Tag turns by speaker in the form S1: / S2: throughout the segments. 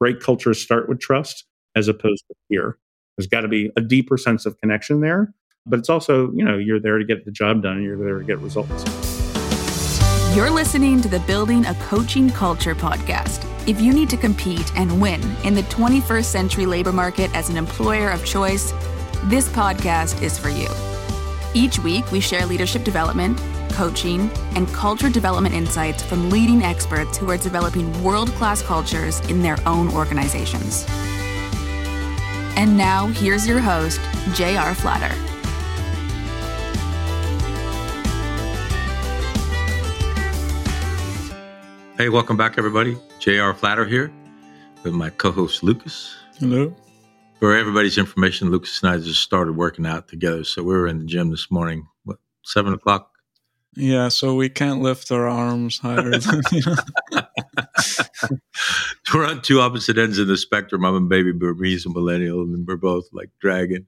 S1: great cultures start with trust as opposed to fear. There's got to be a deeper sense of connection there. But it's also, you know, you're there to get the job done you're there to get results.
S2: You're listening to the Building a Coaching Culture podcast. If you need to compete and win in the 21st century labor market as an employer of choice, this podcast is for you. Each week, we share leadership development, coaching, and culture development insights from leading experts who are developing world class cultures in their own organizations. And now, here's your host, J.R. Flatter.
S3: Hey, welcome back, everybody. J.R. Flatter here with my co host, Lucas.
S4: Hello.
S3: For everybody's information, Lucas and I just started working out together. So we were in the gym this morning, what, seven o'clock?
S4: Yeah, so we can't lift our arms higher than, you know.
S3: we're on two opposite ends of the spectrum. I'm a baby boomer, he's a millennial, and we're both like dragon.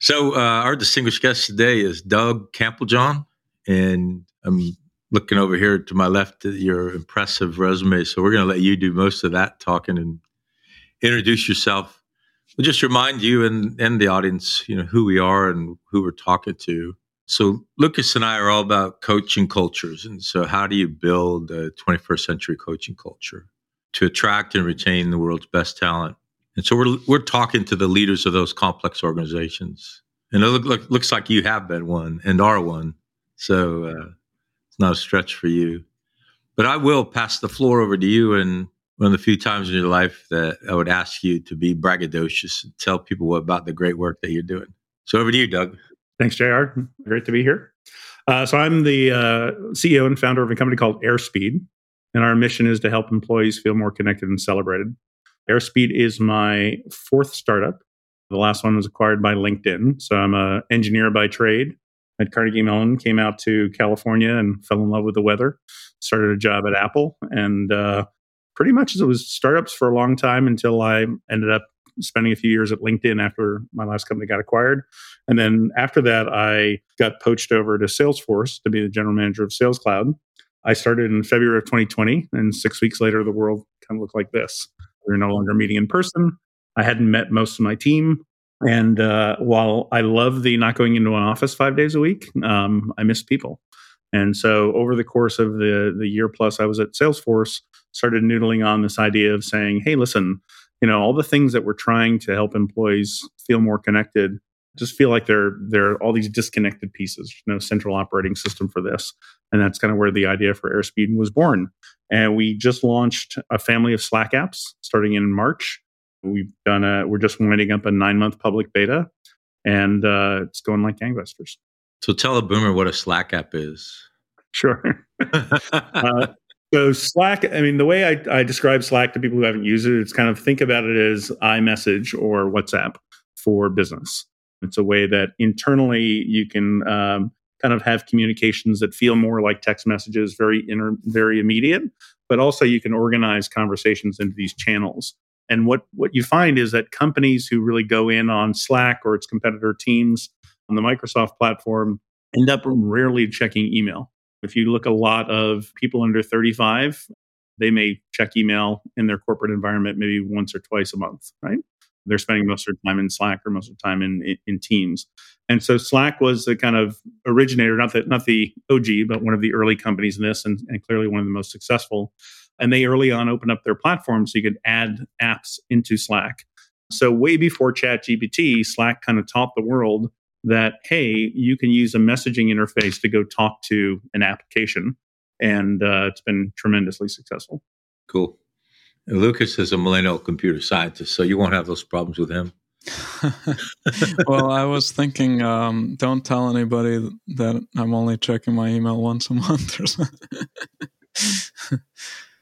S3: So uh, our distinguished guest today is Doug Camplejohn, and I'm looking over here to my left at your impressive resume. So we're going to let you do most of that talking and introduce yourself. We'll just remind you and, and the audience, you know, who we are and who we're talking to. So Lucas and I are all about coaching cultures. And so how do you build a 21st century coaching culture to attract and retain the world's best talent? And so we're, we're talking to the leaders of those complex organizations. And it look, look, looks like you have been one and are one. So uh, it's not a stretch for you. But I will pass the floor over to you. And one of the few times in your life that I would ask you to be braggadocious and tell people about the great work that you're doing. So over to you, Doug.
S1: Thanks, JR. Great to be here. Uh, so I'm the uh, CEO and founder of a company called Airspeed. And our mission is to help employees feel more connected and celebrated. Airspeed is my fourth startup. The last one was acquired by LinkedIn. So I'm an engineer by trade at Carnegie Mellon, came out to California and fell in love with the weather, started a job at Apple, and uh, pretty much it was startups for a long time until I ended up spending a few years at LinkedIn after my last company got acquired. And then after that, I got poached over to Salesforce to be the general manager of Sales Cloud. I started in February of 2020, and six weeks later, the world kind of looked like this. We were no longer meeting in person. I hadn't met most of my team. And uh, while I love the not going into an office five days a week, um, I miss people. And so over the course of the the year plus I was at Salesforce, started noodling on this idea of saying, hey, listen, you know, all the things that we're trying to help employees feel more connected just feel like they're they're all these disconnected pieces. There's no central operating system for this, and that's kind of where the idea for Airspeed was born. And we just launched a family of Slack apps starting in March. We've done a we're just winding up a nine month public beta, and uh, it's going like gangbusters.
S3: So tell a boomer what a Slack app is.
S1: Sure. uh, so Slack, I mean, the way I, I describe Slack to people who haven't used it, it's kind of think about it as iMessage or WhatsApp for business. It's a way that internally you can um, kind of have communications that feel more like text messages, very inter- very immediate, but also you can organize conversations into these channels. And what what you find is that companies who really go in on Slack or its competitor Teams on the Microsoft platform end up rarely checking email. If you look a lot of people under 35, they may check email in their corporate environment maybe once or twice a month, right? They're spending most of their time in Slack or most of the time in, in, in Teams. And so Slack was the kind of originator, not the, not the OG, but one of the early companies in this and, and clearly one of the most successful. And they early on opened up their platform so you could add apps into Slack. So way before ChatGPT, Slack kind of taught the world that, hey, you can use a messaging interface to go talk to an application. And uh, it's been tremendously successful.
S3: Cool. And Lucas is a millennial computer scientist, so you won't have those problems with him.
S4: well, I was thinking, um, don't tell anybody that I'm only checking my email once a month or something.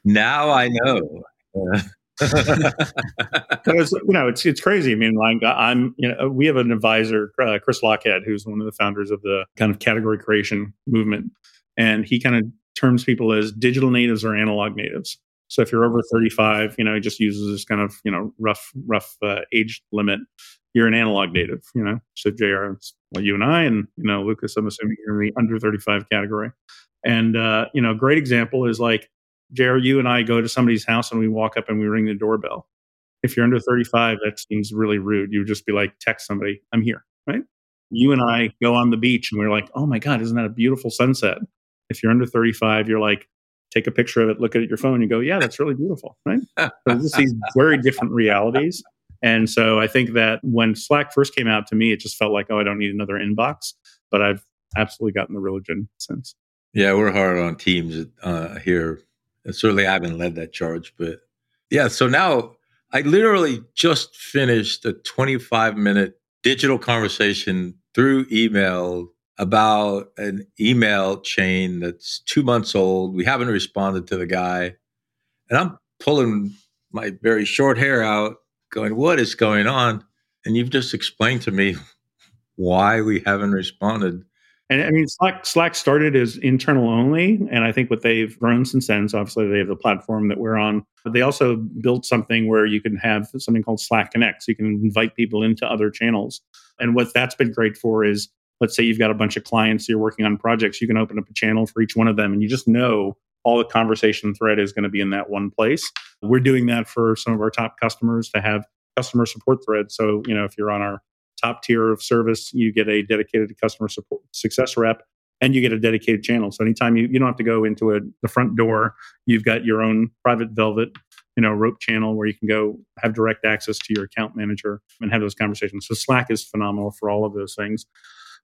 S3: now I know.
S1: Because you know it's it's crazy. I mean, like I'm you know we have an advisor, uh, Chris Lochhead, who's one of the founders of the kind of category creation movement, and he kind of terms people as digital natives or analog natives. So if you're over 35, you know, he just uses this kind of, you know, rough, rough uh, age limit. You're an analog native, you know. So JR, well, you and I, and you know, Lucas, I'm assuming you're in the under 35 category. And uh, you know, a great example is like JR, you and I go to somebody's house and we walk up and we ring the doorbell. If you're under 35, that seems really rude. You would just be like, text somebody, I'm here, right? You and I go on the beach and we're like, oh my God, isn't that a beautiful sunset? If you're under 35, you're like, take a picture of it, look at your phone, and go, yeah, that's really beautiful, right? so this these very different realities. And so I think that when Slack first came out to me, it just felt like, oh, I don't need another inbox. But I've absolutely gotten the religion since.
S3: Yeah, we're hard on teams uh, here. Certainly, I haven't led that charge, but yeah. So now I literally just finished a 25 minute digital conversation through email about an email chain that's two months old. We haven't responded to the guy. And I'm pulling my very short hair out, going, What is going on? And you've just explained to me why we haven't responded.
S1: And I mean, Slack, Slack started as internal only. And I think what they've grown since then, so obviously they have the platform that we're on. But they also built something where you can have something called Slack Connect. So you can invite people into other channels. And what that's been great for is, let's say you've got a bunch of clients you're working on projects, you can open up a channel for each one of them and you just know all the conversation thread is going to be in that one place. We're doing that for some of our top customers to have customer support threads. So, you know, if you're on our top tier of service, you get a dedicated customer support success rep and you get a dedicated channel. So anytime you, you don't have to go into a, the front door, you've got your own private velvet, you know, rope channel where you can go have direct access to your account manager and have those conversations. So Slack is phenomenal for all of those things.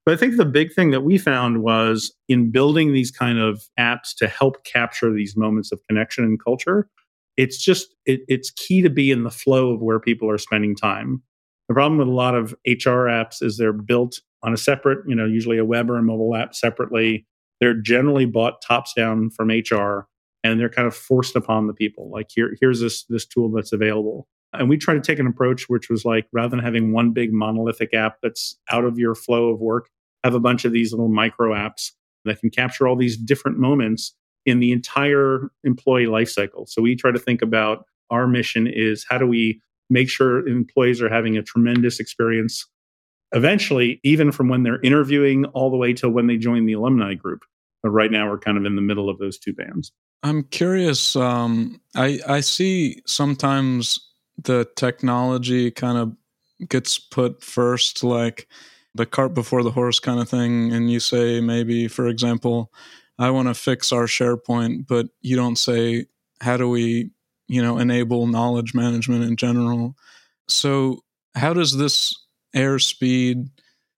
S1: But I think the big thing that we found was in building these kind of apps to help capture these moments of connection and culture, it's just it, it's key to be in the flow of where people are spending time the problem with a lot of HR apps is they're built on a separate, you know, usually a web or a mobile app separately. They're generally bought tops down from HR and they're kind of forced upon the people. Like here, here's this this tool that's available. And we try to take an approach which was like rather than having one big monolithic app that's out of your flow of work, have a bunch of these little micro apps that can capture all these different moments in the entire employee lifecycle. So we try to think about our mission is how do we make sure employees are having a tremendous experience eventually even from when they're interviewing all the way till when they join the alumni group. But right now we're kind of in the middle of those two bands.
S4: I'm curious um, i i see sometimes the technology kind of gets put first like the cart before the horse kind of thing and you say maybe for example i want to fix our sharepoint but you don't say how do we you know enable knowledge management in general. So how does this airspeed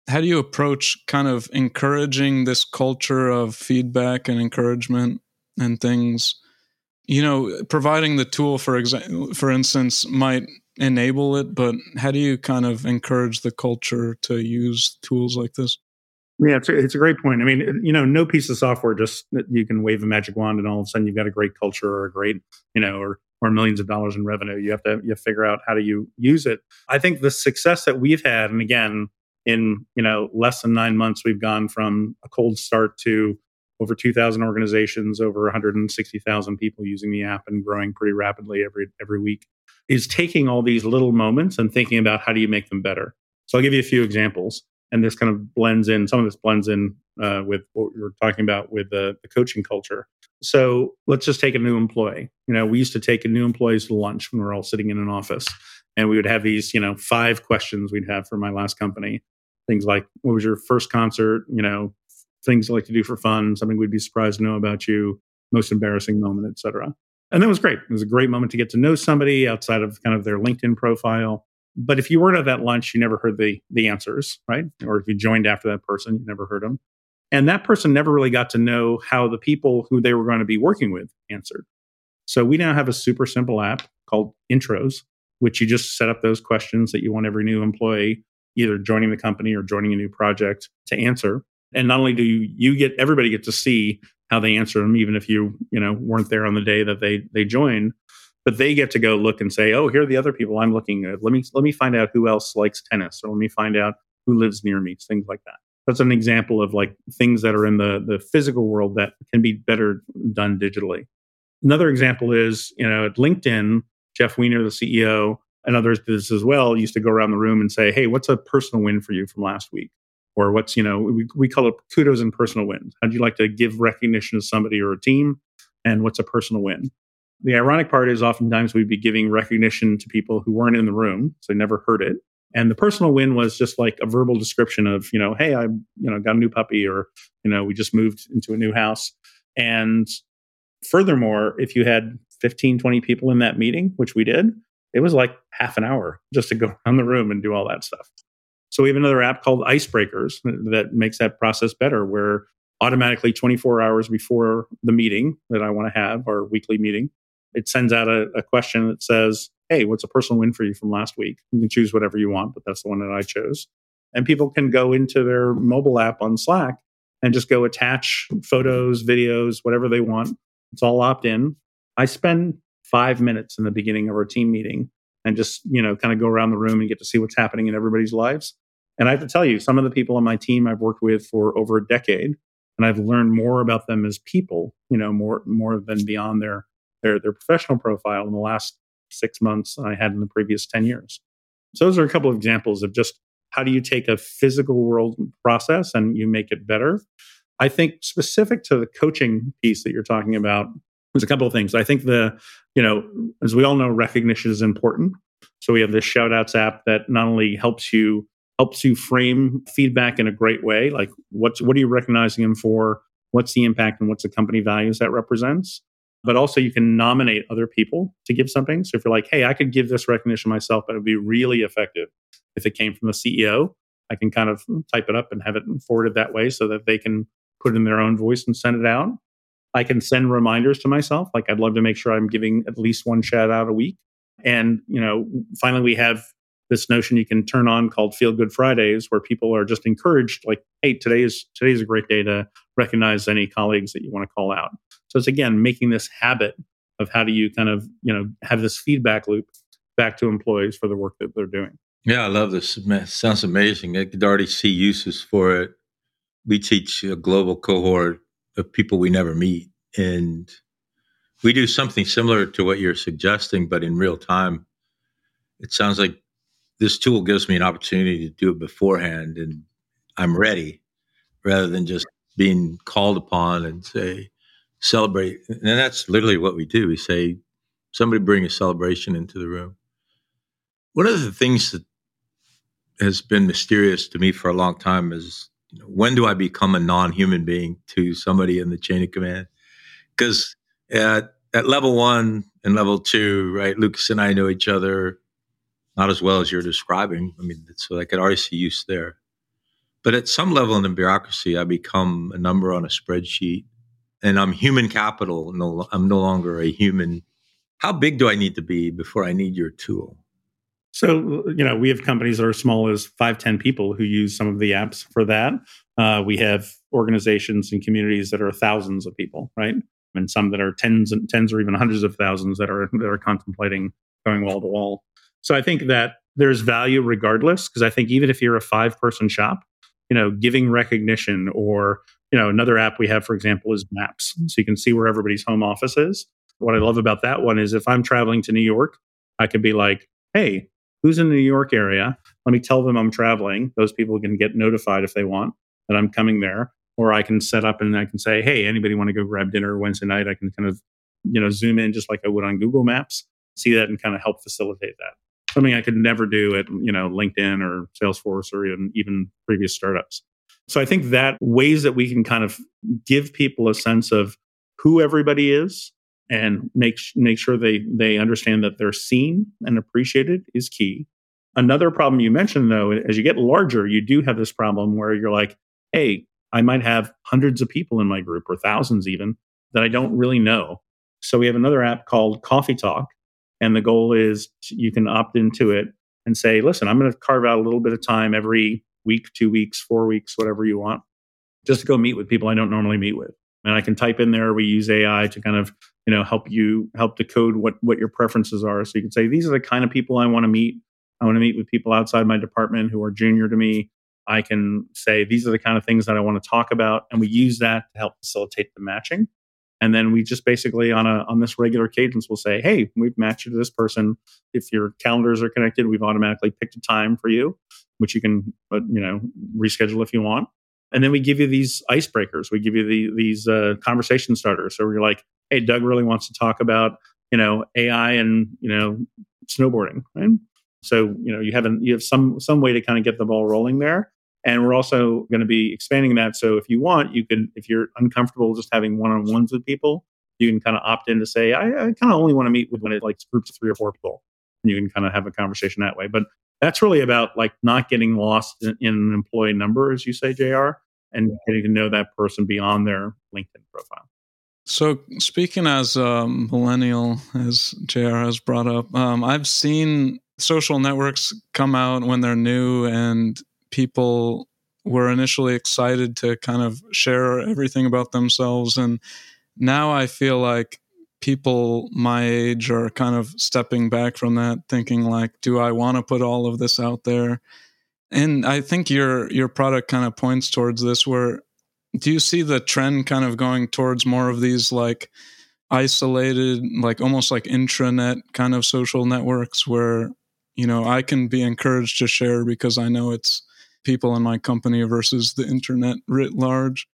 S4: how do you approach kind of encouraging this culture of feedback and encouragement and things? You know providing the tool for example for instance might enable it but how do you kind of encourage the culture to use tools like this?
S1: Yeah, it's a, it's a great point. I mean, you know, no piece of software just you can wave a magic wand and all of a sudden you've got a great culture or a great, you know, or or millions of dollars in revenue. You have to you figure out how do you use it. I think the success that we've had, and again, in you know less than nine months, we've gone from a cold start to over 2,000 organizations, over 160,000 people using the app, and growing pretty rapidly every every week. Is taking all these little moments and thinking about how do you make them better. So I'll give you a few examples, and this kind of blends in. Some of this blends in uh, with what we were talking about with the, the coaching culture. So let's just take a new employee. You know, we used to take a new employees to lunch when we are all sitting in an office, and we would have these, you know, five questions we'd have for my last company. Things like, what was your first concert? You know, things you like to do for fun, something we'd be surprised to know about you, most embarrassing moment, etc. And that was great. It was a great moment to get to know somebody outside of kind of their LinkedIn profile. But if you weren't at that lunch, you never heard the the answers, right? Or if you joined after that person, you never heard them. And that person never really got to know how the people who they were going to be working with answered. So we now have a super simple app called Intros, which you just set up those questions that you want every new employee, either joining the company or joining a new project, to answer. And not only do you, you get everybody get to see how they answer them, even if you you know weren't there on the day that they they joined, but they get to go look and say, oh, here are the other people I'm looking at. Let me let me find out who else likes tennis, or let me find out who lives near me, things like that that's an example of like things that are in the the physical world that can be better done digitally. Another example is, you know, at LinkedIn, Jeff Weiner, the CEO, and others did this as well, used to go around the room and say, Hey, what's a personal win for you from last week? Or what's, you know, we, we call it kudos and personal wins. How'd you like to give recognition to somebody or a team? And what's a personal win? The ironic part is oftentimes we'd be giving recognition to people who weren't in the room, so they never heard it. And the personal win was just like a verbal description of, you know, hey, I, you know, got a new puppy or, you know, we just moved into a new house. And furthermore, if you had 15, 20 people in that meeting, which we did, it was like half an hour just to go around the room and do all that stuff. So we have another app called Icebreakers that makes that process better, where automatically 24 hours before the meeting that I want to have, our weekly meeting, it sends out a, a, question that says, Hey, what's a personal win for you from last week? You can choose whatever you want, but that's the one that I chose. And people can go into their mobile app on Slack and just go attach photos, videos, whatever they want. It's all opt in. I spend five minutes in the beginning of our team meeting and just, you know, kind of go around the room and get to see what's happening in everybody's lives. And I have to tell you, some of the people on my team I've worked with for over a decade, and I've learned more about them as people, you know, more more than beyond their their their professional profile in the last six months I had in the previous 10 years. So those are a couple of examples of just how do you take a physical world process and you make it better. I think specific to the coaching piece that you're talking about, there's a couple of things. I think the, you know, as we all know, recognition is important. So we have this shout outs app that not only helps you helps you frame feedback in a great way, like what's what are you recognizing them for? What's the impact and what's the company values that represents? But also you can nominate other people to give something. So if you're like, hey, I could give this recognition myself, but it would be really effective if it came from the CEO. I can kind of mm, type it up and have it forwarded that way so that they can put in their own voice and send it out. I can send reminders to myself. Like I'd love to make sure I'm giving at least one shout out a week. And, you know, finally we have this notion you can turn on called Feel Good Fridays, where people are just encouraged, like, hey, today is today is a great day to recognize any colleagues that you want to call out. So it's again making this habit of how do you kind of you know have this feedback loop back to employees for the work that they're doing.
S3: Yeah, I love this. It sounds amazing. I could already see uses for it. We teach a global cohort of people we never meet, and we do something similar to what you're suggesting, but in real time. It sounds like this tool gives me an opportunity to do it beforehand and I'm ready rather than just being called upon and say, celebrate. And that's literally what we do. We say, somebody bring a celebration into the room. One of the things that has been mysterious to me for a long time is you know, when do I become a non human being to somebody in the chain of command? Because at, at level one and level two, right, Lucas and I know each other not as well as you're describing. I mean, so I could already see use there. But at some level in the bureaucracy, I become a number on a spreadsheet, and I'm human capital. No, I'm no longer a human. How big do I need to be before I need your tool?
S1: So, you know, we have companies that are small as five, 10 people who use some of the apps for that. Uh, we have organizations and communities that are thousands of people, right? And some that are tens and tens or even hundreds of thousands that are that are contemplating going wall to wall. So I think that there's value regardless, because I think even if you're a five person shop, you know, giving recognition or, you know, another app we have, for example, is Maps. So you can see where everybody's home office is. What I love about that one is if I'm traveling to New York, I could be like, hey, who's in the New York area? Let me tell them I'm traveling. Those people can get notified if they want that I'm coming there. Or I can set up and I can say, hey, anybody want to go grab dinner Wednesday night? I can kind of, you know, zoom in just like I would on Google Maps, see that and kind of help facilitate that something I could never do at you know LinkedIn or Salesforce or even even previous startups. So I think that ways that we can kind of give people a sense of who everybody is and make make sure they they understand that they're seen and appreciated is key. Another problem you mentioned though, as you get larger, you do have this problem where you're like, hey, I might have hundreds of people in my group or thousands even that I don't really know. So we have another app called Coffee Talk and the goal is you can opt into it and say, listen, I'm going to carve out a little bit of time every week, two weeks, four weeks, whatever you want, just to go meet with people I don't normally meet with. And I can type in there. We use AI to kind of, you know, help you help decode what what your preferences are. So you can say, these are the kind of people I want to meet. I want to meet with people outside my department who are junior to me. I can say these are the kind of things that I want to talk about, and we use that to help facilitate the matching. And then we just basically on a on this regular cadence will say, hey, we've matched you to this person. If your calendars are connected, we've automatically picked a time for you, which you can uh, you know reschedule if you want. And then we give you these icebreakers. We give you the, these uh, conversation starters. So we're like, hey, Doug really wants to talk about you know, AI and, you know, snowboarding, right? So, you know, you have an, you have some some way to kind of get the ball rolling there. And we're also going to be expanding that. So if you want, you can, if you're uncomfortable just having one-on-ones with people, you can kind of opt in to say, I, I kind of only want to meet with when it like groups of three or four people. And you can kind of have a conversation that way. But that's really about like not getting lost in, in an employee number, as you say, JR, and getting to know that person beyond their LinkedIn profile.
S4: So, speaking as a millennial, as JR has brought up, um, I've seen social networks come out when they're new and people were initially excited to kind of share everything about themselves. And now I feel like people my age are kind of stepping back from that, thinking like, do I want to put all of this out there? And I think your your product kind of points towards this where do you see the trend kind of going towards more of these like isolated like almost like intranet kind of social networks where you know i can be encouraged to share because i know it's people in my company versus the internet writ large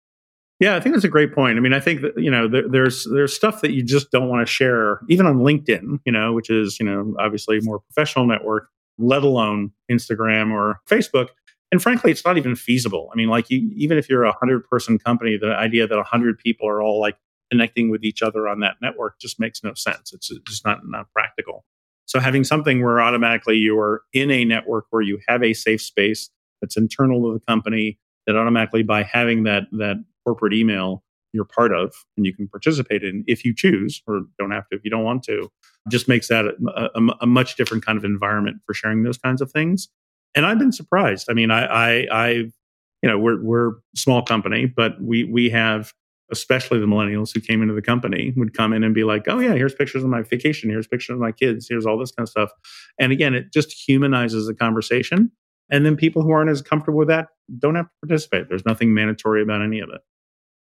S1: yeah i think that's a great point i mean i think that you know there, there's there's stuff that you just don't want to share even on linkedin you know which is you know obviously more professional network let alone instagram or facebook and frankly, it's not even feasible. I mean, like you, even if you're a hundred person company, the idea that a hundred people are all like connecting with each other on that network just makes no sense. It's just not not practical. So having something where automatically you are in a network where you have a safe space that's internal to the company that automatically by having that that corporate email you're part of and you can participate in if you choose or don't have to if you don't want to just makes that a, a, a much different kind of environment for sharing those kinds of things and I've been surprised. I mean, I, I, I, you know, we're we're a small company, but we we have especially the millennials who came into the company would come in and be like, oh yeah, here's pictures of my vacation, here's pictures of my kids, here's all this kind of stuff. And again, it just humanizes the conversation. And then people who aren't as comfortable with that don't have to participate. There's nothing mandatory about any of it.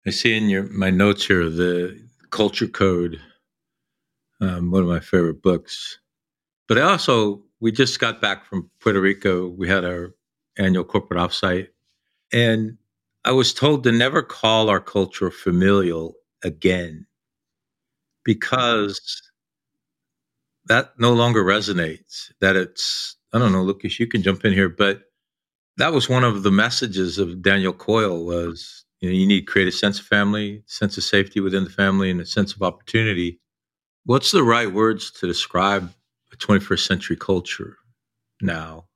S3: I see in your my notes here the Culture Code, um, one of my favorite books. But I also we just got back from Puerto Rico. We had our annual corporate offsite. And I was told to never call our culture familial again because that no longer resonates. That it's, I don't know, Lucas, you can jump in here, but that was one of the messages of Daniel Coyle was, you know, you need create a sense of family, sense of safety within the family, and a sense of opportunity. What's the right words to describe a 21st century culture now?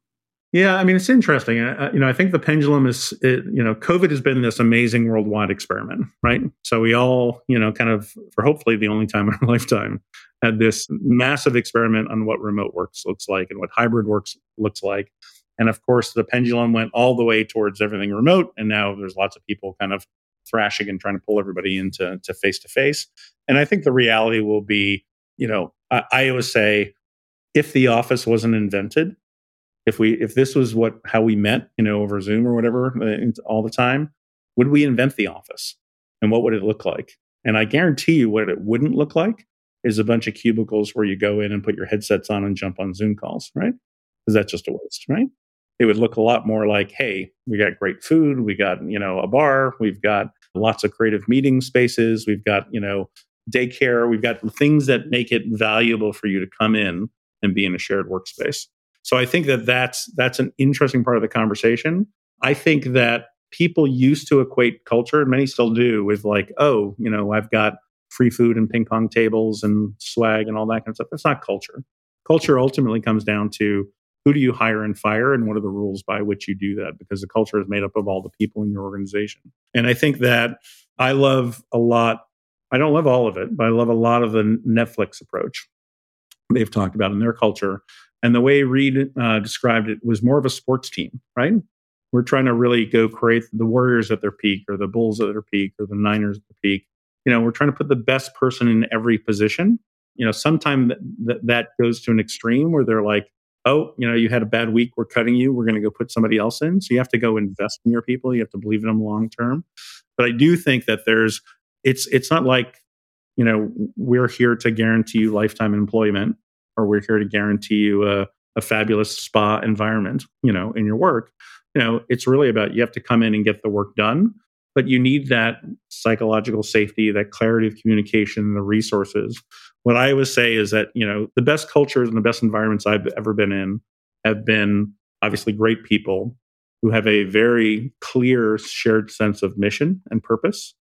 S1: Yeah, I mean it's interesting. You know, I think the pendulum is, it, you know, COVID has been this amazing worldwide experiment, right? So we all, you know, kind of for hopefully the only time in our lifetime, had this massive experiment on what remote works looks like and what hybrid works looks like. And of course, the pendulum went all the way towards everything remote, and now there's lots of people kind of thrashing and trying to pull everybody into to face to face. And I think the reality will be, you know, I, I always say if the office wasn't invented, if we if this was what how we met, you know, over Zoom or whatever uh, all the time, would we invent the office? And what would it look like? And I guarantee you what it wouldn't look like is a bunch of cubicles where you go in and put your headsets on and jump on Zoom calls, right? Because that's just a waste, right? It would look a lot more like, hey, we got great food, we got, you know, a bar, we've got lots of creative meeting spaces, we've got, you know, daycare, we've got things that make it valuable for you to come in and be in a shared workspace. So I think that that's that's an interesting part of the conversation. I think that people used to equate culture, and many still do, with like, oh, you know, I've got free food and ping pong tables and swag and all that kind of stuff. That's not culture. Culture ultimately comes down to who do you hire and fire and what are the rules by which you do that because the culture is made up of all the people in your organization. And I think that I love a lot I don't love all of it, but I love a lot of the Netflix approach they've talked about in their culture. And the way Reid uh, described it was more of a sports team, right? We're trying to really go create the Warriors at their peak, or the Bulls at their peak, or the Niners at their peak. You know, we're trying to put the best person in every position. You know, sometimes that, that goes to an extreme where they're like, oh, you know, you had a bad week, we're cutting you, we're going to go put somebody else in. So you have to go invest in your people. You have to believe in them long term. But I do think that there's, it's it's not like you know, we're here to guarantee you lifetime employment or we're here to guarantee you a, a fabulous spa environment, you know, in your work. You know, it's really about you have to come in and get the work done. but you need that psychological safety, that clarity of communication, the resources. What I always say is that, you know, the best cultures and the best environments I've ever been in have been obviously great people who have a very clear shared sense of mission and purpose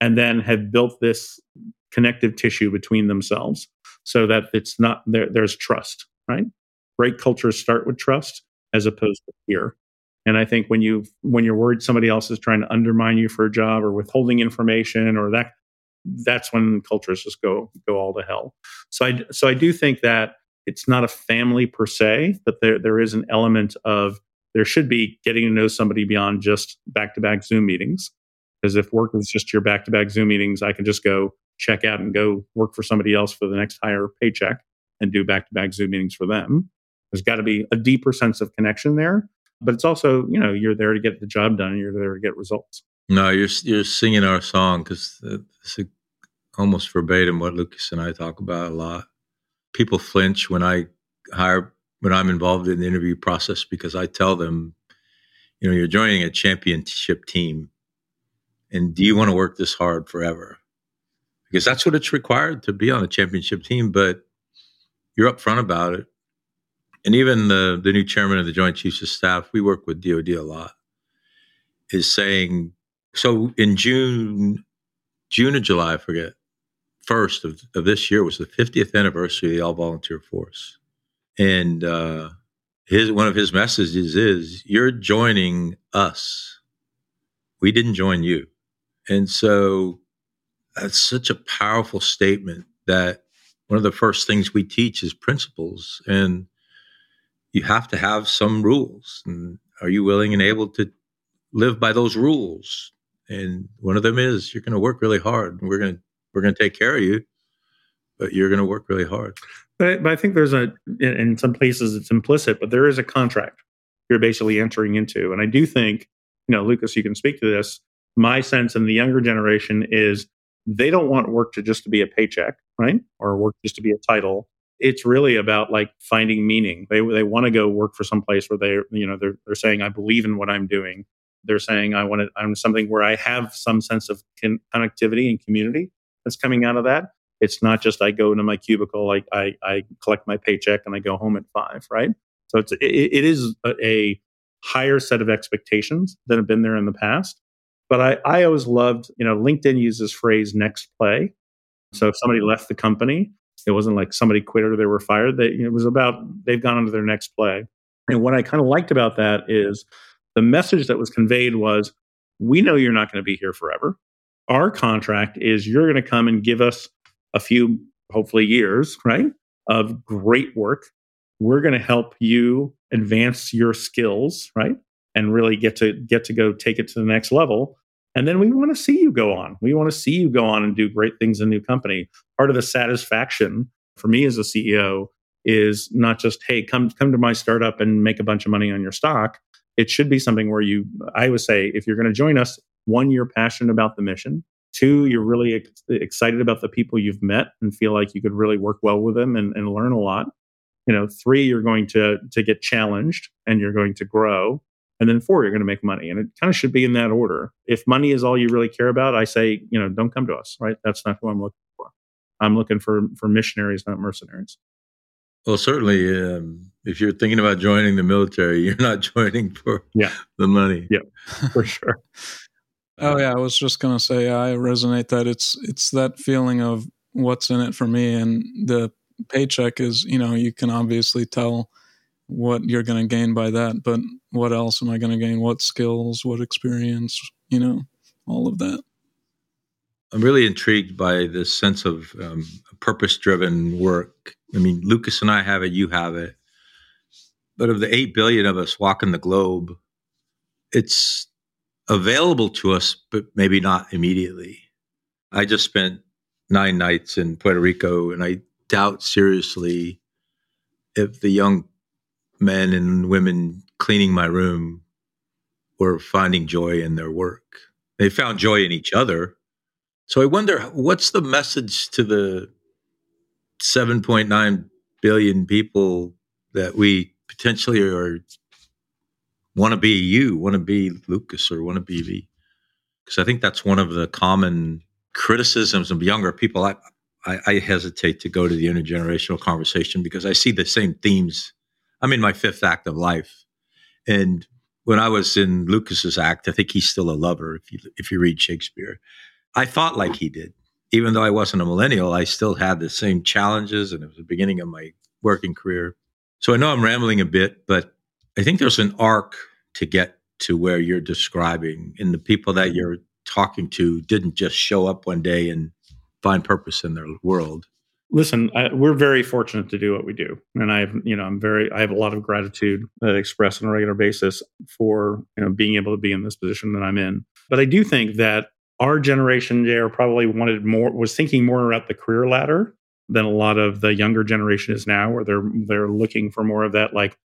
S1: and then have built this connective tissue between themselves so that it's not there, there's trust right? Great cultures start with trust as opposed to fear. And i think when you when you're worried somebody else is trying to undermine you for a job or withholding information or that that's when cultures just go go all to hell. So i so i do think that it's not a family per se but there there is an element of there should be getting to know somebody beyond just back to back zoom meetings. Because if work is just your back to back Zoom meetings, I can just go check out and go work for somebody else for the next higher paycheck and do back to back Zoom meetings for them. There's got to be a deeper sense of connection there. But it's also, you know, you're there to get the job done you're there to get results.
S3: No, you're you're singing our song because it's almost verbatim what Lucas and I talk about a lot. People flinch when I hire when I'm involved in the interview process because I tell them, you know, you're joining a championship team and do you want to work this hard forever? Because that's what it's required to be on a championship team, but you're upfront about it. And even the, the new chairman of the Joint Chiefs of Staff, we work with DOD a lot, is saying, so in June, June or July, I forget, first of, of this year was the 50th anniversary of the all volunteer force. And uh, his one of his messages is, You're joining us. We didn't join you. And so that's such a powerful statement that one of the first things we teach is principles. And you have to have some rules. And are you willing and able to live by those rules? And one of them is you're going to work really hard. And we're going to we're going to take care of you, but you're going to work really hard.
S1: But, but I think there's a in some places it's implicit, but there is a contract you're basically entering into. And I do think, you know, Lucas, you can speak to this my sense in the younger generation is they don't want work to just to be a paycheck, right? Or work just to be a title. It's really about like finding meaning. They they want to go work for some place where they you know they're they're saying I believe in what I'm doing. They're saying I want to I'm something where I have some sense of con- connectivity and community that's coming out of that. It's not just I go into my cubicle, like I I collect my paycheck and I go home at five, right? So it's it, it is a, a higher set of expectations that have been there in the past but I, I always loved, you know, LinkedIn uses phrase next play. So if somebody left the company, it wasn't like somebody quit or they were fired. They, it was about they've gone on to their next play. And what I kind of liked about that is the message that was conveyed was we know you're not going to be here forever. Our contract is you're going to come and give us a few, hopefully, years, right, of great work. We're going to help you advance your skills, right? And really get to get to go take it to the next level. And then we want to see you go on. We want to see you go on and do great things in a new company. Part of the satisfaction for me as a ceo is not just hey come come to my startup and make a bunch of money on your stock. It should be something where you i would say if you're going to join us one you're passionate about the mission. Two you're really ex- excited about the people you've met and feel like you could really work well with them and, and learn a lot. You know three you're going to to get challenged and you're going to grow and then four you're going to make money and it kind of should be in that order. If money is all you really care about i say you know don't come to us right? That's not who i'm looking for. I'm looking for for missionaries not mercenaries.
S3: Well certainly um, if you're thinking about joining the military you're not joining for
S1: yeah.
S3: the money.
S1: Yeah for sure.
S4: Oh yeah i was just going to say i resonate that it's it's that feeling of what's in it for me and the paycheck is you know you can obviously tell what you're going to gain by that, but what else am I going to gain? What skills, what experience, you know, all of that.
S3: I'm really intrigued by this sense of um, purpose driven work. I mean, Lucas and I have it, you have it. But of the 8 billion of us walking the globe, it's available to us, but maybe not immediately. I just spent nine nights in Puerto Rico, and I doubt seriously if the young men and women cleaning my room were finding joy in their work. They found joy in each other. So I wonder what's the message to the 7.9 billion people that we potentially are want to be you, want to be Lucas, or want to be me. because I think that's one of the common criticisms of younger people. I, I, I hesitate to go to the intergenerational conversation because I see the same themes. I'm in my fifth act of life, and when I was in Lucas's act, I think he's still a lover. If you if you read Shakespeare, I thought like he did, even though I wasn't a millennial. I still had the same challenges, and it was the beginning of my working career. So I know I'm rambling a bit, but I think there's an arc to get to where you're describing, and the people that you're talking to didn't just show up one day and find purpose in their world
S1: listen I, we're very fortunate to do what we do. And i've you know i'm very i have a lot of gratitude uh, that I express on a regular basis for you know being able to be in this position that i'm in. But i do think that our generation there probably wanted more was thinking more about the career ladder than a lot of the younger generation is now where they're they're looking for more of that like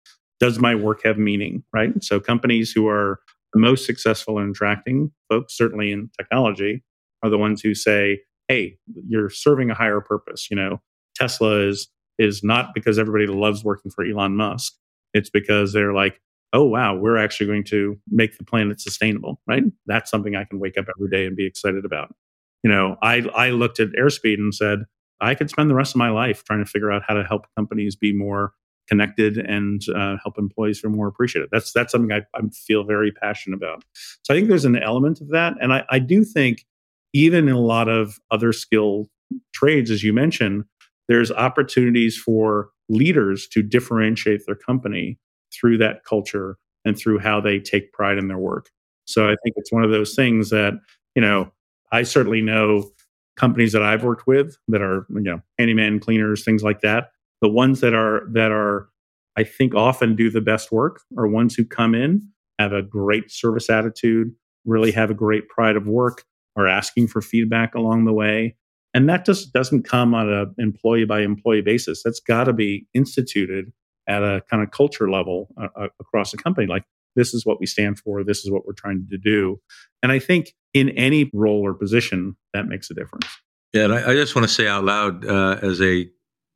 S1: does my work have meaning right? So companies who are the most successful in attracting folks certainly in technology are the ones who say hey, you're serving a higher purpose. You know, Tesla is is not because everybody loves working for Elon Musk. It's because they're like, oh wow, we're actually going to make the planet sustainable, right? That's something I can wake up every day and be excited about. You know, I I looked at airspeed and said, I could spend the rest of my life trying to figure out how to help companies be more connected and uh, help employees feel more appreciated. That's that's something I, I, feel very passionate about. So I think there's an element of that, and I, I do think even in a lot of other skill trades, as you mentioned, there's opportunities for leaders to differentiate their company through that culture and through how they take pride in their work. So I think it's one of those things that, you know, I certainly know companies that I've worked with that are, you know, handyman cleaners, things like that. The ones that are that are I think often do the best work are ones who come in, have a great service attitude, really have a great pride of work, are asking for feedback along the way. And that just doesn't come on an employee by employee basis. That's got to be instituted at a kind of culture level uh, uh, across the company. Like, this is what we stand for. This is what we're trying to do. And I think in any role or position, that makes a difference.
S3: Yeah. And I, I just want to say out loud uh, as a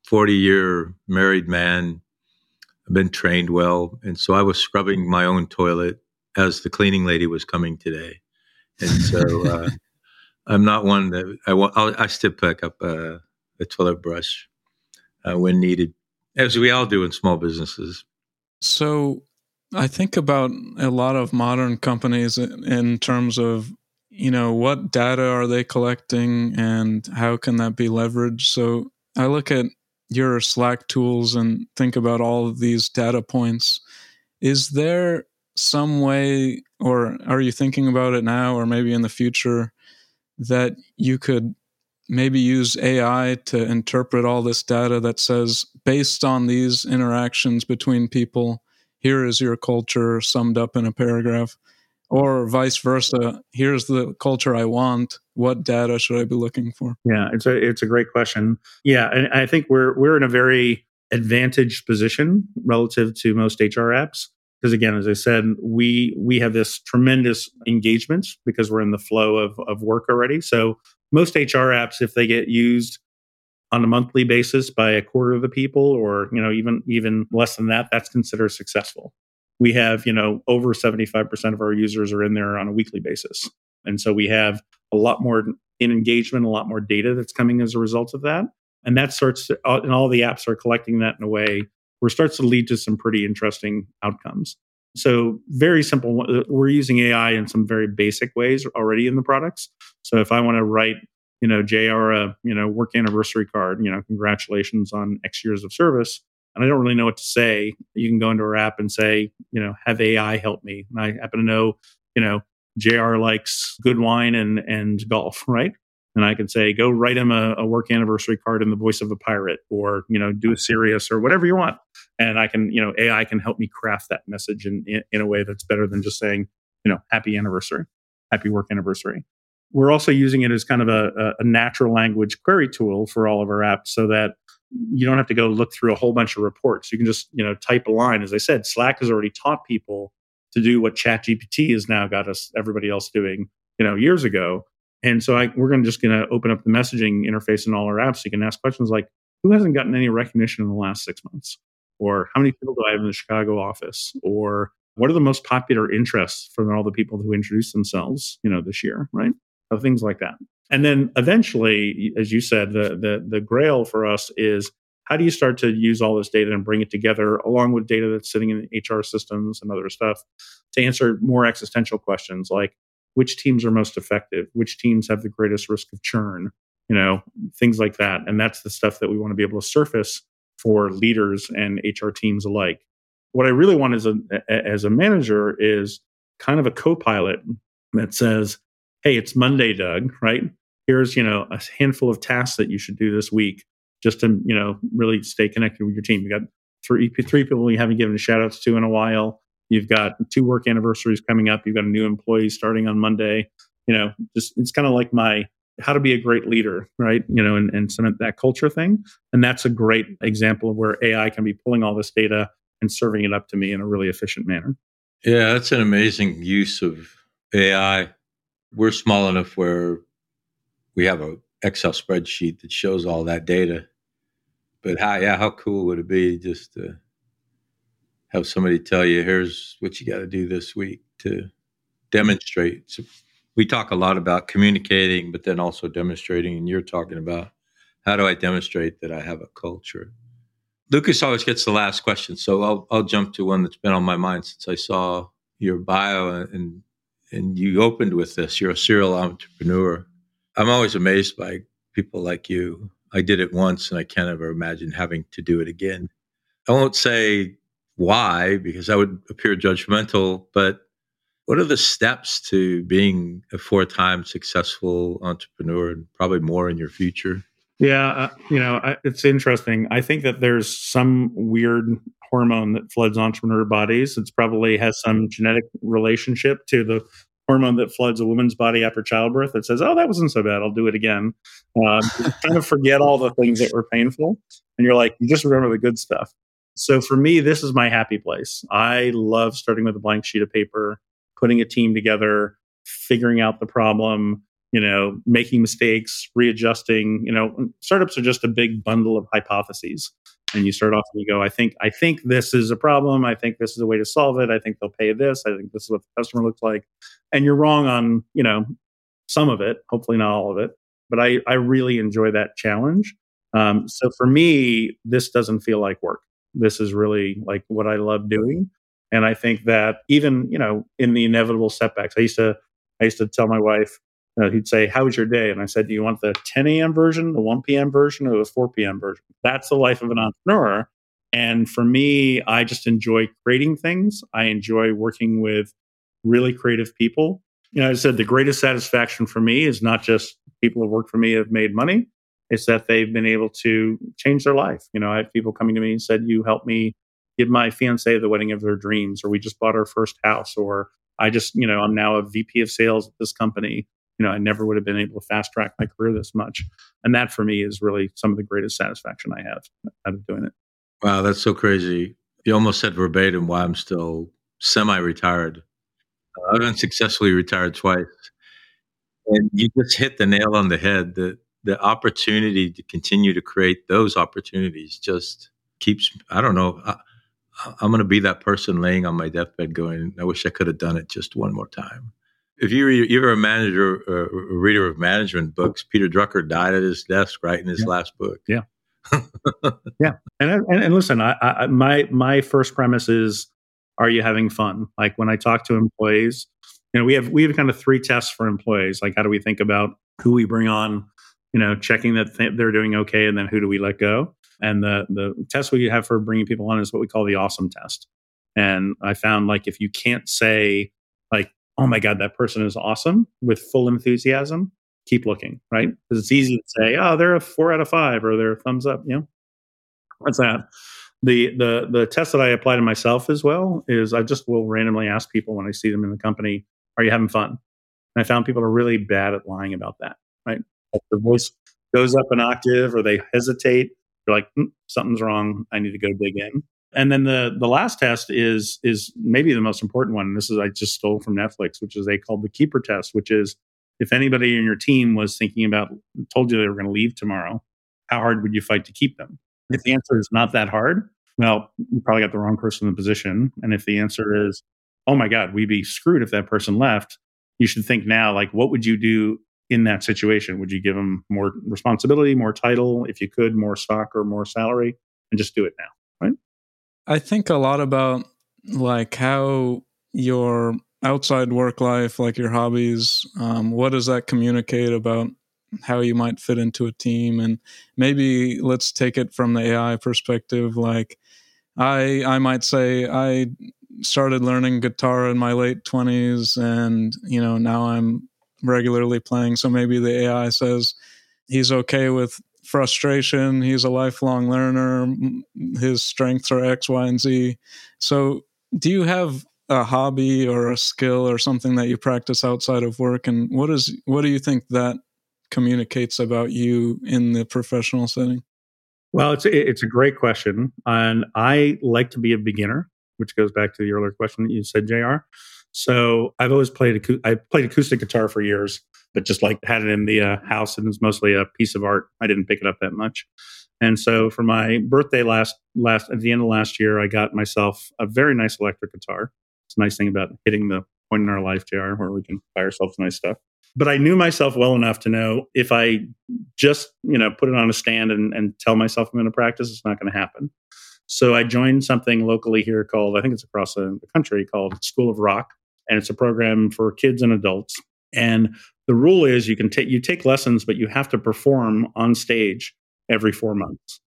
S3: 40 year married man, I've been trained well. And so I was scrubbing my own toilet as the cleaning lady was coming today. And so uh, I'm not one that I want. I'll, I still pick up a, a toilet brush uh, when needed, as we all do in small businesses.
S4: So I think about a lot of modern companies in terms of you know what data are they collecting and how can that be leveraged. So I look at your Slack tools and think about all of these data points. Is there some way, or are you thinking about it now, or maybe in the future? That you could maybe use AI to interpret all this data that says, based on these interactions between people, here is your culture summed up in a paragraph, or vice versa. Here's the culture I want. What data should I be looking for?
S1: Yeah, it's a it's a great question. Yeah, and I think we're we're in a very advantaged position relative to most HR apps because again as i said we we have this tremendous engagement because we're in the flow of, of work already. So most hr apps if they get used on a monthly basis by a quarter of the people or you know even even less than that that's considered successful. We have you know over 75% of our users are in there on a weekly basis. And so we have a lot more in engagement a lot more data that's coming as a result of that. And that starts to, and all the apps are collecting that in a way where it starts to lead to some pretty interesting outcomes. So, very simple. Uh, we're using AI in some very basic ways already in the products. So, if I want to write, you know, JR a you know work anniversary card, you know, congratulations on X years of service, and I don't really know what to say, you can go into our app and say, you know, have AI help me. And I happen to know, you know, JR likes good wine and and golf, right? and I can say, go write him a, a, work anniversary card in the voice of a pirate, or you know, do a serious or whatever you want. And I can, you know, AI can help me craft that message in, in, in a way that's better than just saying, you know, happy anniversary, happy work anniversary. We're also using it as kind of a, a natural language query tool for all of our apps, so that you don't have to go look through a whole bunch of reports. You can just, you know, type a line. As I said, Slack has already taught people to do what ChatGPT has now got us everybody else doing, you know, years ago and so I, we're going to just going to open up the messaging interface in all our apps. So you can ask questions like, who hasn't gotten any recognition in the last six months? Or how many people do I have in the Chicago office? Or what are the most popular interests from all the people who introduced themselves, you know, this year, right? So things like that. And then eventually, as you said, the the the grail for us is how do you start to use all this data and bring it together along with data that's sitting in HR systems and other stuff to answer more existential questions like which teams are most effective, which teams have the greatest risk of churn, you know, things like that. And that's the stuff that we want to be able to surface for leaders and HR teams alike. What I really want as a as a manager is kind of a co-pilot that says, "Hey, it's Monday, Doug, right? Here's, you know, a handful of tasks that you should do this week just to, you know, really stay connected with your team. You got three three people you haven't given shout outs to in a while. You've got two work anniversaries coming up. You've got a new employee starting on Monday. You know, just it's kind of like my how to be a great leader, right? You know, and, and cement that culture thing. And that's a great example of where AI can be pulling all this data and serving it up to me in a really efficient manner.
S3: Yeah, that's an amazing use of AI. We're small enough where we have a Excel spreadsheet that shows all that data. But how yeah, how cool would it be just to have somebody tell you, here's what you got to do this week to demonstrate. We talk a lot about communicating, but then also demonstrating. And you're talking about how do I demonstrate that I have a culture? Lucas always gets the last question, so I'll I'll jump to one that's been on my mind since I saw your bio and and you opened with this. You're a serial entrepreneur. I'm always amazed by people like you. I did it once, and I can't ever imagine having to do it again. I won't say why because that would appear judgmental, but what are the steps to being a four-time successful entrepreneur and probably more in your future?
S1: Yeah, uh, you know, I, it's interesting. I think that there's some weird hormone that floods entrepreneur bodies. It's probably has some genetic relationship to the hormone that floods a woman's body after childbirth that says, "Oh, that wasn't so bad. I'll do it again." Um, kind of forget all the things that were painful, and you're like, you just remember the good stuff. So for me, this is my happy place. I love starting with a blank sheet of paper putting a team together, figuring out the problem, you know, making mistakes, readjusting. You know, startups are just a big bundle of hypotheses. And you start off and you go, I think, I think this is a problem. I think this is a way to solve it. I think they'll pay this. I think this is what the customer looks like. And you're wrong on, you know, some of it, hopefully not all of it. But I, I really enjoy that challenge. Um, so for me, this doesn't feel like work. This is really like what I love doing. And I think that even, you know, in the inevitable setbacks, I used to, I used to tell my wife, uh, he'd say, How was your day? And I said, Do you want the 10 a.m. version, the 1 p.m. version, or the 4 p.m. version? That's the life of an entrepreneur. And for me, I just enjoy creating things. I enjoy working with really creative people. You know, I said the greatest satisfaction for me is not just people who work for me have made money, it's that they've been able to change their life. You know, I have people coming to me and said, You helped me give my fiance the wedding of their dreams, or we just bought our first house, or I just, you know, I'm now a VP of sales at this company. You know, I never would have been able to fast track my career this much. And that for me is really some of the greatest satisfaction I have out of doing it.
S3: Wow, that's so crazy. You almost said verbatim why I'm still semi retired. Uh-huh. I've been successfully retired twice. And you just hit the nail on the head. The the opportunity to continue to create those opportunities just keeps I don't know. I, I'm going to be that person laying on my deathbed going, I wish I could have done it just one more time. If you read, you're a manager, uh, a reader of management books, Peter Drucker died at his desk writing his
S1: yeah.
S3: last book.
S1: Yeah. yeah. And, and, and listen, I, I, my, my first premise is, are you having fun? Like when I talk to employees, you know, we have, we have kind of three tests for employees. Like how do we think about who we bring on, you know, checking that th- they're doing okay. And then who do we let go? And the the test we have for bringing people on is what we call the awesome test. And I found like if you can't say like, oh my god, that person is awesome with full enthusiasm, keep looking, right? Because it's easy to say, oh, they're a four out of five or they're a thumbs up. You know, what's that? The the the test that I apply to myself as well is I just will randomly ask people when I see them in the company, are you having fun? And I found people are really bad at lying about that, right? The voice goes up an octave or they hesitate you're like, mm, something's wrong. I need to go dig in. And then the the last test is is maybe the most important one. This is I just stole from Netflix, which is they called the keeper test, which is if anybody in your team was thinking about told you they were going to leave tomorrow, how hard would you fight to keep them? If the answer is not that hard, well, you probably got the wrong person in the position. And if the answer is oh my God, we'd be screwed if that person left. You should think now, like, what would you do in that situation? Would you give them more responsibility, more title, if you could, more stock or more salary, and just do it now, right?
S4: I think a lot about like how your outside work life, like your hobbies, um, what does that communicate about how you might fit into a team? And maybe let's take it from the AI perspective. Like, I I might say I started learning guitar in my late 20s and you know now I'm regularly playing so maybe the AI says he's okay with frustration he's a lifelong learner his strengths are x y and z. So do you have a hobby or a skill or something that you practice outside of work? And what is what do you think that communicates about you in the professional setting?
S1: Well it's it's a great question and i like to be a beginner which goes back to the earlier question that you said, J.R. So I've always played I played acoustic guitar for years, but just like had it in the uh, house and it's mostly a piece of art. I didn't pick it up that much. And so for my birthday last last at the end of last year, I got myself a very nice electric guitar. It's a nice thing about hitting the point in our life, JR, where we can buy ourselves nice stuff. But I knew myself well enough to know if I just, you know, put it on a stand and, and tell myself I'm going to practice, it's not going to happen. So I joined something locally here called, I think it's across the country, called School of Rock. And it's a program for kids and adults. And the rule is you can take you take lessons, but you have to perform on stage every four months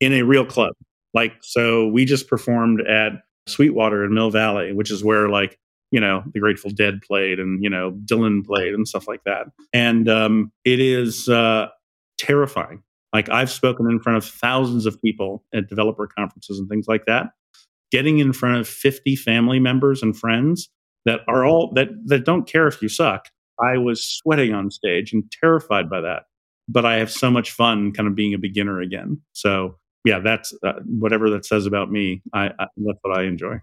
S1: in a real club. Like so we just performed at Sweetwater in Mill Valley, which is where like you know the Grateful Dead played and you know Dylan played and stuff like that. And um, it is uh, terrifying like I've spoken in front of thousands of people at developer conferences and things like that. Getting in front of 50 family members and friends that are all that that don't care if you suck. I was sweating on stage and terrified by that. But I have so much fun kind of being a beginner again. So yeah, that's uh, whatever that says about me. I, I that's what I enjoy.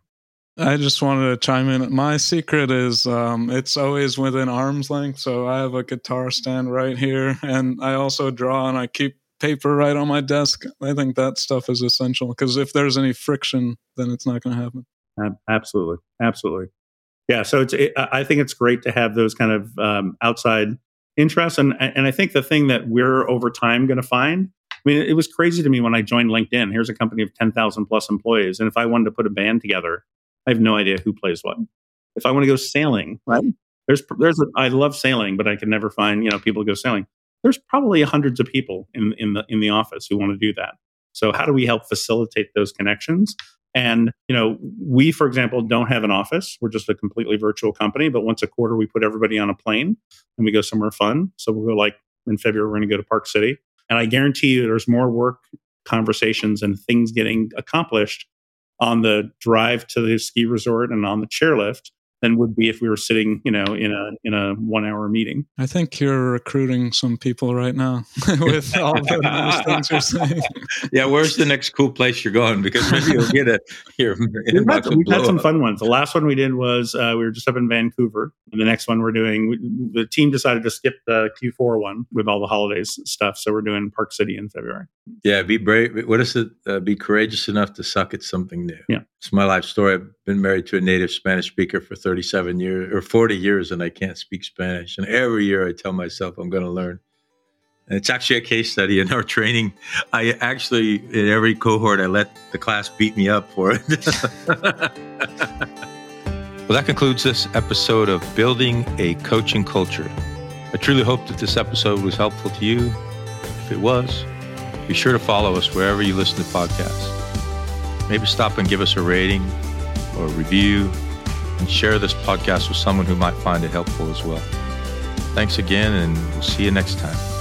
S4: I just wanted to chime in. My secret is um, it's always within arm's length. So I have a guitar stand right here, and I also draw and I keep paper right on my desk. I think that stuff is essential because if there's any friction, then it's not going to happen.
S1: Absolutely, absolutely. Yeah, so it's. It, I think it's great to have those kind of um, outside interests, and and I think the thing that we're over time going to find. I mean, it was crazy to me when I joined LinkedIn. Here's a company of ten thousand plus employees, and if I wanted to put a band together, I have no idea who plays what. If I want to go sailing, right? There's there's a, I love sailing, but I can never find you know people to go sailing there's probably hundreds of people in, in the in the office who want to do that. So how do we help facilitate those connections? And you know, we, for example, don't have an office. We're just a completely virtual company. But once a quarter, we put everybody on a plane and we go somewhere fun. So we'll go like in February, we're going to go to Park City, and I guarantee you, there's more work conversations and things getting accomplished on the drive to the ski resort and on the chairlift than would be if we were sitting, you know, in a in a one hour meeting.
S4: I think you're recruiting some people right now with all the nice things you're saying.
S3: yeah, where's the next cool place you're going? Because maybe you'll get it your
S1: We've had, we've had some fun ones. The last one we did was uh, we were just up in Vancouver, and the next one we're doing. We, the team decided to skip the Q4 one with all the holidays stuff, so we're doing Park City in February.
S3: Yeah, be brave. What is it? Uh, be courageous enough to suck at something new.
S1: Yeah,
S3: it's my life story. Been married to a native Spanish speaker for 37 years or 40 years and I can't speak Spanish. And every year I tell myself I'm going to learn. And it's actually a case study in our training. I actually, in every cohort, I let the class beat me up for it. well, that concludes this episode of Building a Coaching Culture. I truly hope that this episode was helpful to you. If it was, be sure to follow us wherever you listen to podcasts. Maybe stop and give us a rating or review and share this podcast with someone who might find it helpful as well. Thanks again, and we'll see you next time.